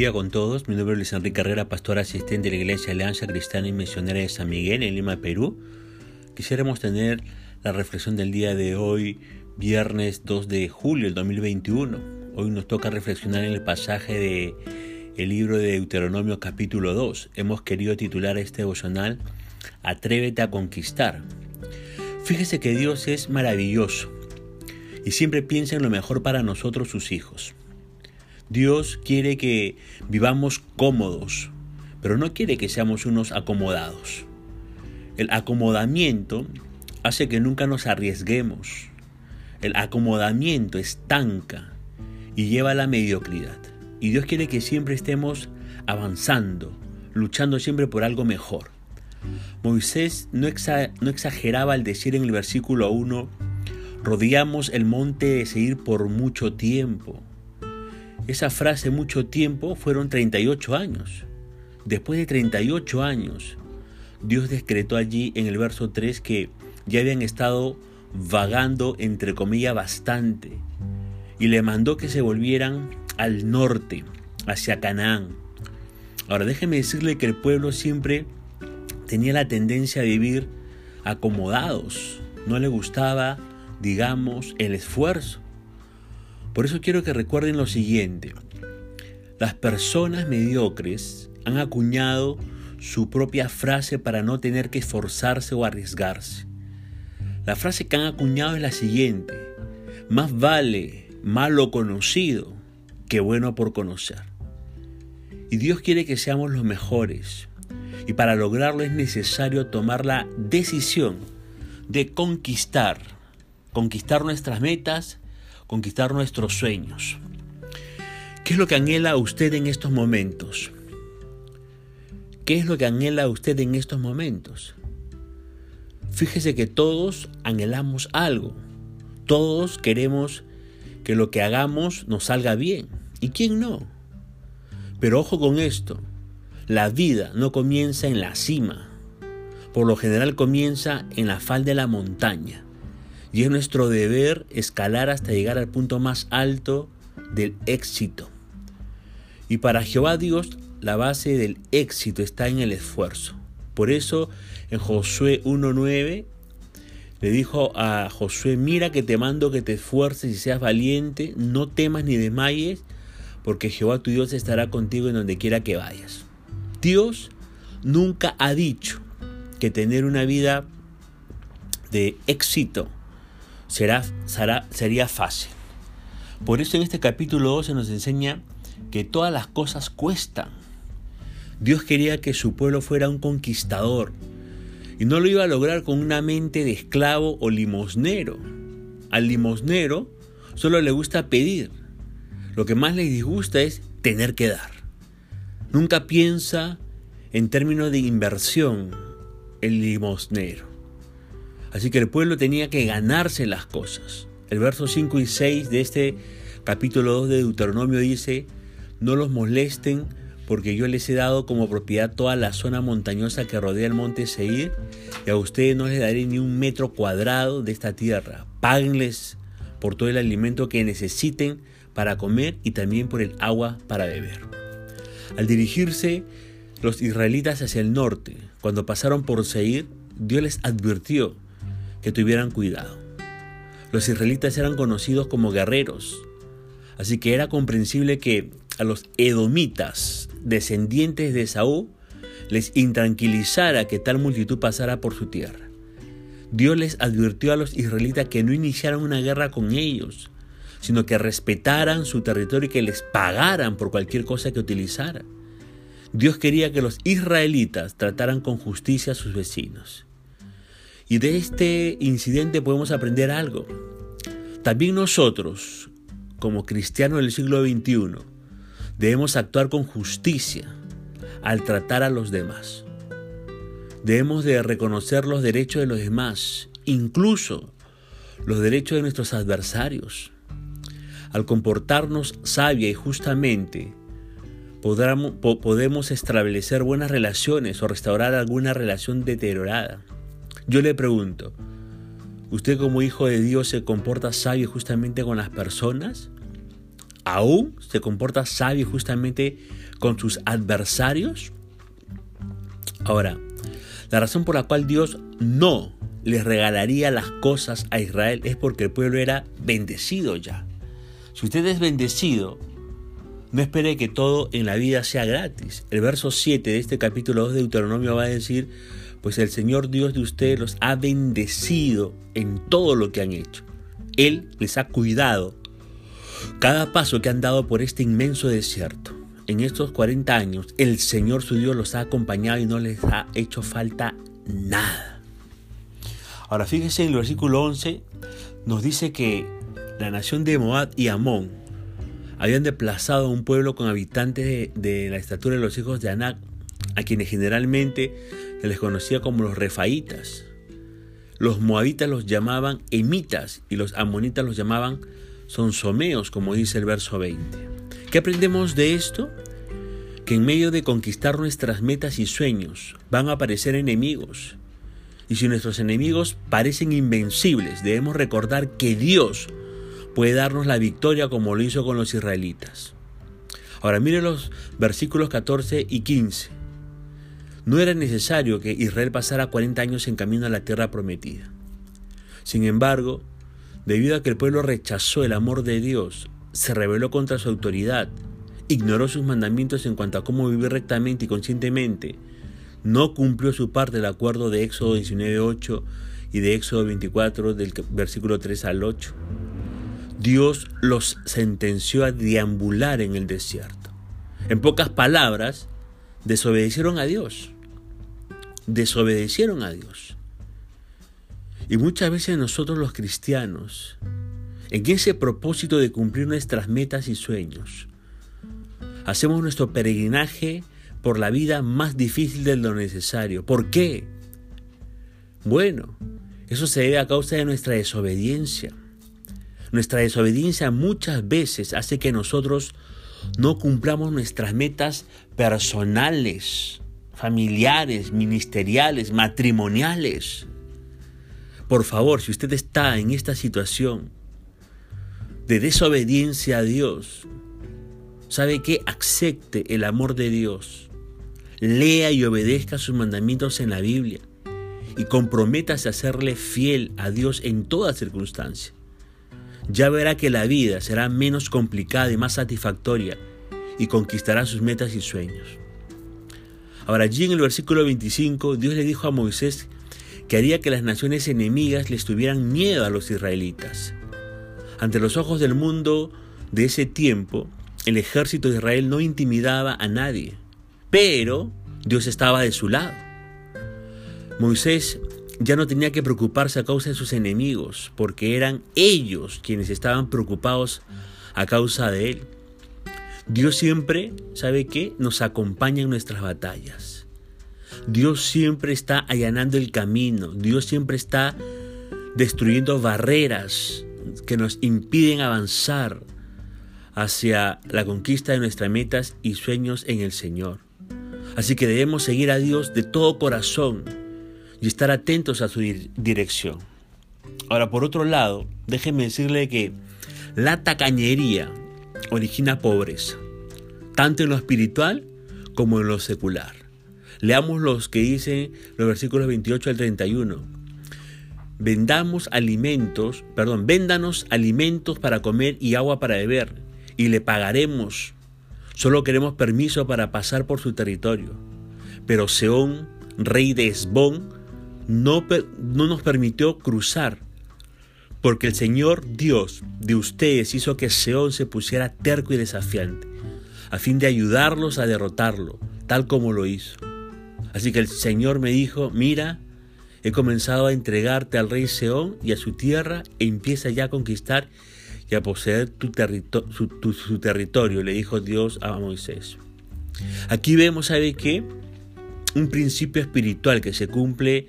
Día con todos. Mi nombre es Luis Enrique Carrera, pastor asistente de la Iglesia Alianza Cristiana y Misionera de San Miguel en Lima, Perú. Quisiéramos tener la reflexión del día de hoy, viernes 2 de julio del 2021. Hoy nos toca reflexionar en el pasaje de el libro de Deuteronomio capítulo 2. Hemos querido titular este devocional Atrévete a conquistar. Fíjese que Dios es maravilloso y siempre piensa en lo mejor para nosotros sus hijos. Dios quiere que vivamos cómodos, pero no quiere que seamos unos acomodados. El acomodamiento hace que nunca nos arriesguemos. El acomodamiento estanca y lleva a la mediocridad. Y Dios quiere que siempre estemos avanzando, luchando siempre por algo mejor. Moisés no, exageraba al decir en el versículo 1, rodeamos el monte de seguir por mucho tiempo. Esa frase mucho tiempo fueron 38 años. Después de 38 años, Dios decretó allí en el verso 3 que ya habían estado vagando entre comillas bastante y le mandó que se volvieran al norte, hacia Canaán. Ahora déjeme decirle que el pueblo siempre tenía la tendencia a vivir acomodados, no le gustaba, digamos, el esfuerzo. Por eso quiero que recuerden lo siguiente. Las personas mediocres han acuñado su propia frase para no tener que esforzarse o arriesgarse. La frase que han acuñado es la siguiente. Más vale malo conocido que bueno por conocer. Y Dios quiere que seamos los mejores. Y para lograrlo es necesario tomar la decisión de conquistar, conquistar nuestras metas conquistar nuestros sueños. ¿Qué es lo que anhela usted en estos momentos? ¿Qué es lo que anhela usted en estos momentos? Fíjese que todos anhelamos algo. Todos queremos que lo que hagamos nos salga bien. ¿Y quién no? Pero ojo con esto. La vida no comienza en la cima. Por lo general comienza en la falda de la montaña. Y es nuestro deber escalar hasta llegar al punto más alto del éxito. Y para Jehová Dios, la base del éxito está en el esfuerzo. Por eso en Josué 1.9 le dijo a Josué, mira que te mando que te esfuerces y seas valiente, no temas ni desmayes, porque Jehová tu Dios estará contigo en donde quiera que vayas. Dios nunca ha dicho que tener una vida de éxito será, sería fácil. Por eso en este capítulo 12 nos enseña que todas las cosas cuestan. Dios quería que su pueblo fuera un conquistador y no lo iba a lograr con una mente de esclavo o limosnero. Al limosnero solo le gusta pedir. Lo que más le disgusta es tener que dar. Nunca piensa en términos de inversión el limosnero. Así que el pueblo tenía que ganarse las cosas. El verso 5 y 6 de este capítulo 2 de Deuteronomio dice, no los molesten porque yo les he dado como propiedad toda la zona montañosa que rodea el monte Seir y a ustedes no les daré ni un metro cuadrado de esta tierra. Páguenles por todo el alimento que necesiten para comer y también por el agua para beber. Al dirigirse los israelitas hacia el norte, cuando pasaron por Seir, Dios les advirtió que tuvieran cuidado. Los israelitas eran conocidos como guerreros, así que era comprensible que a los edomitas, descendientes de Saúl, les intranquilizara que tal multitud pasara por su tierra. Dios les advirtió a los israelitas que no iniciaran una guerra con ellos, sino que respetaran su territorio y que les pagaran por cualquier cosa que utilizaran. Dios quería que los israelitas trataran con justicia a sus vecinos. Y de este incidente podemos aprender algo. También nosotros, como cristianos del siglo XXI, debemos actuar con justicia al tratar a los demás. Debemos de reconocer los derechos de los demás, incluso los derechos de nuestros adversarios. Al comportarnos sabia y justamente, podemos establecer buenas relaciones o restaurar alguna relación deteriorada. Yo le pregunto, ¿usted como hijo de Dios se comporta sabio justamente con las personas? ¿Aún se comporta sabio justamente con sus adversarios? Ahora, la razón por la cual Dios no les regalaría las cosas a Israel es porque el pueblo era bendecido ya. Si usted es bendecido, no espere que todo en la vida sea gratis. El verso 7 de este capítulo 2 de Deuteronomio va a decir, pues el Señor Dios de ustedes los ha bendecido en todo lo que han hecho. Él les ha cuidado cada paso que han dado por este inmenso desierto. En estos 40 años, el Señor su Dios los ha acompañado y no les ha hecho falta nada. Ahora fíjese en el versículo 11, nos dice que la nación de Moab y Amón habían desplazado a un pueblo con habitantes de, la estatura de los hijos de Anac, a quienes generalmente se les conocía como los refaitas. Los moabitas los llamaban emitas y los amonitas los llamaban sonsomeos, como dice el verso 20. ¿Qué aprendemos de esto? Que en medio de conquistar nuestras metas y sueños van a aparecer enemigos. Y si nuestros enemigos parecen invencibles, debemos recordar que Dios puede darnos la victoria como lo hizo con los israelitas. Ahora mire los versículos 14 y 15. No era necesario que Israel pasara 40 años en camino a la tierra prometida. Sin embargo, debido a que el pueblo rechazó el amor de Dios, se rebeló contra su autoridad, ignoró sus mandamientos en cuanto a cómo vivir rectamente y conscientemente, no cumplió su parte del acuerdo de Éxodo 19.8 y de Éxodo 24 del versículo 3 al 8. Dios los sentenció a deambular en el desierto. En pocas palabras, desobedecieron a Dios. Desobedecieron a Dios. Y muchas veces nosotros los cristianos, en ese propósito de cumplir nuestras metas y sueños, hacemos nuestro peregrinaje por la vida más difícil de lo necesario. ¿Por qué? Bueno, eso se debe a causa de nuestra desobediencia. Nuestra desobediencia muchas veces hace que nosotros no cumplamos nuestras metas personales, familiares, ministeriales, matrimoniales. Por favor, si usted está en esta situación de desobediencia a Dios, sabe que acepte el amor de Dios, lea y obedezca sus mandamientos en la Biblia y comprométase a serle fiel a Dios en toda circunstancia ya verá que la vida será menos complicada y más satisfactoria y conquistará sus metas y sueños. Ahora allí en el versículo 25 Dios le dijo a Moisés que haría que las naciones enemigas les tuvieran miedo a los israelitas. Ante los ojos del mundo de ese tiempo, el ejército de Israel no intimidaba a nadie, pero Dios estaba de su lado. Moisés ya no tenía que preocuparse a causa de sus enemigos, porque eran ellos quienes estaban preocupados a causa de él. Dios siempre, ¿sabe qué? Nos acompaña en nuestras batallas. Dios siempre está allanando el camino. Dios siempre está destruyendo barreras que nos impiden avanzar hacia la conquista de nuestras metas y sueños en el Señor. Así que debemos seguir a Dios de todo corazón y estar atentos a su dirección. Ahora, por otro lado, déjenme decirle que la tacañería origina pobreza, tanto en lo espiritual como en lo secular. Leamos los que dicen los versículos 28 al 31. Vendamos alimentos, perdón, véndanos alimentos para comer y agua para beber, y le pagaremos. Solo queremos permiso para pasar por su territorio. Pero Seón, rey de Esbón, no, nos permitió cruzar, porque el Señor Dios de ustedes hizo que Seón se pusiera terco y desafiante, a fin de ayudarlos a derrotarlo, tal como lo hizo. Así que el Señor me dijo, mira, he comenzado a entregarte al rey Seón y a su tierra e empieza ya a conquistar y a poseer tu, su, territorio, le dijo Dios a Moisés. Aquí vemos, ¿sabe qué? Un principio espiritual que se cumple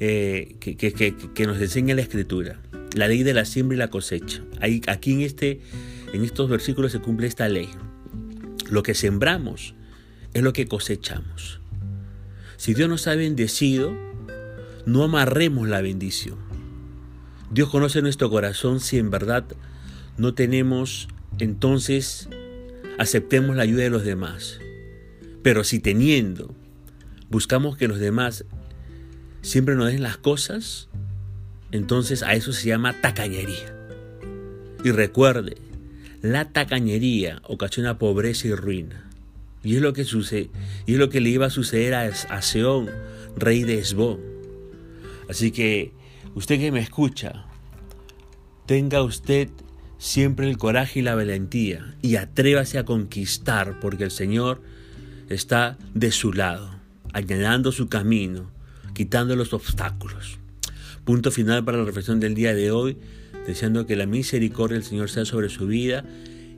eh, que, nos enseña la escritura, la ley de la siembra y la cosecha. aquí en, este, en estos versículos se cumple esta ley. Lo que sembramos es lo que cosechamos. Si Dios nos ha bendecido, no amarremos la bendición. Dios conoce nuestro corazón si en verdad no tenemos, entonces aceptemos la ayuda de los demás. Pero si teniendo, buscamos que los demás siempre nos den las cosas, entonces a eso se llama tacañería. Y recuerde, la tacañería ocasiona pobreza y ruina. Y es lo que sucede, y es lo que le iba a suceder a, a Seón, rey de Esbón. Así que usted que me escucha, tenga usted siempre el coraje y la valentía y atrévase a conquistar porque el Señor está de su lado, allanando su camino, quitando los obstáculos. Punto final para la reflexión del día de hoy, deseando que la misericordia del Señor sea sobre su vida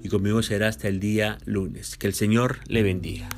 y conmigo será hasta el día lunes. Que el Señor le bendiga.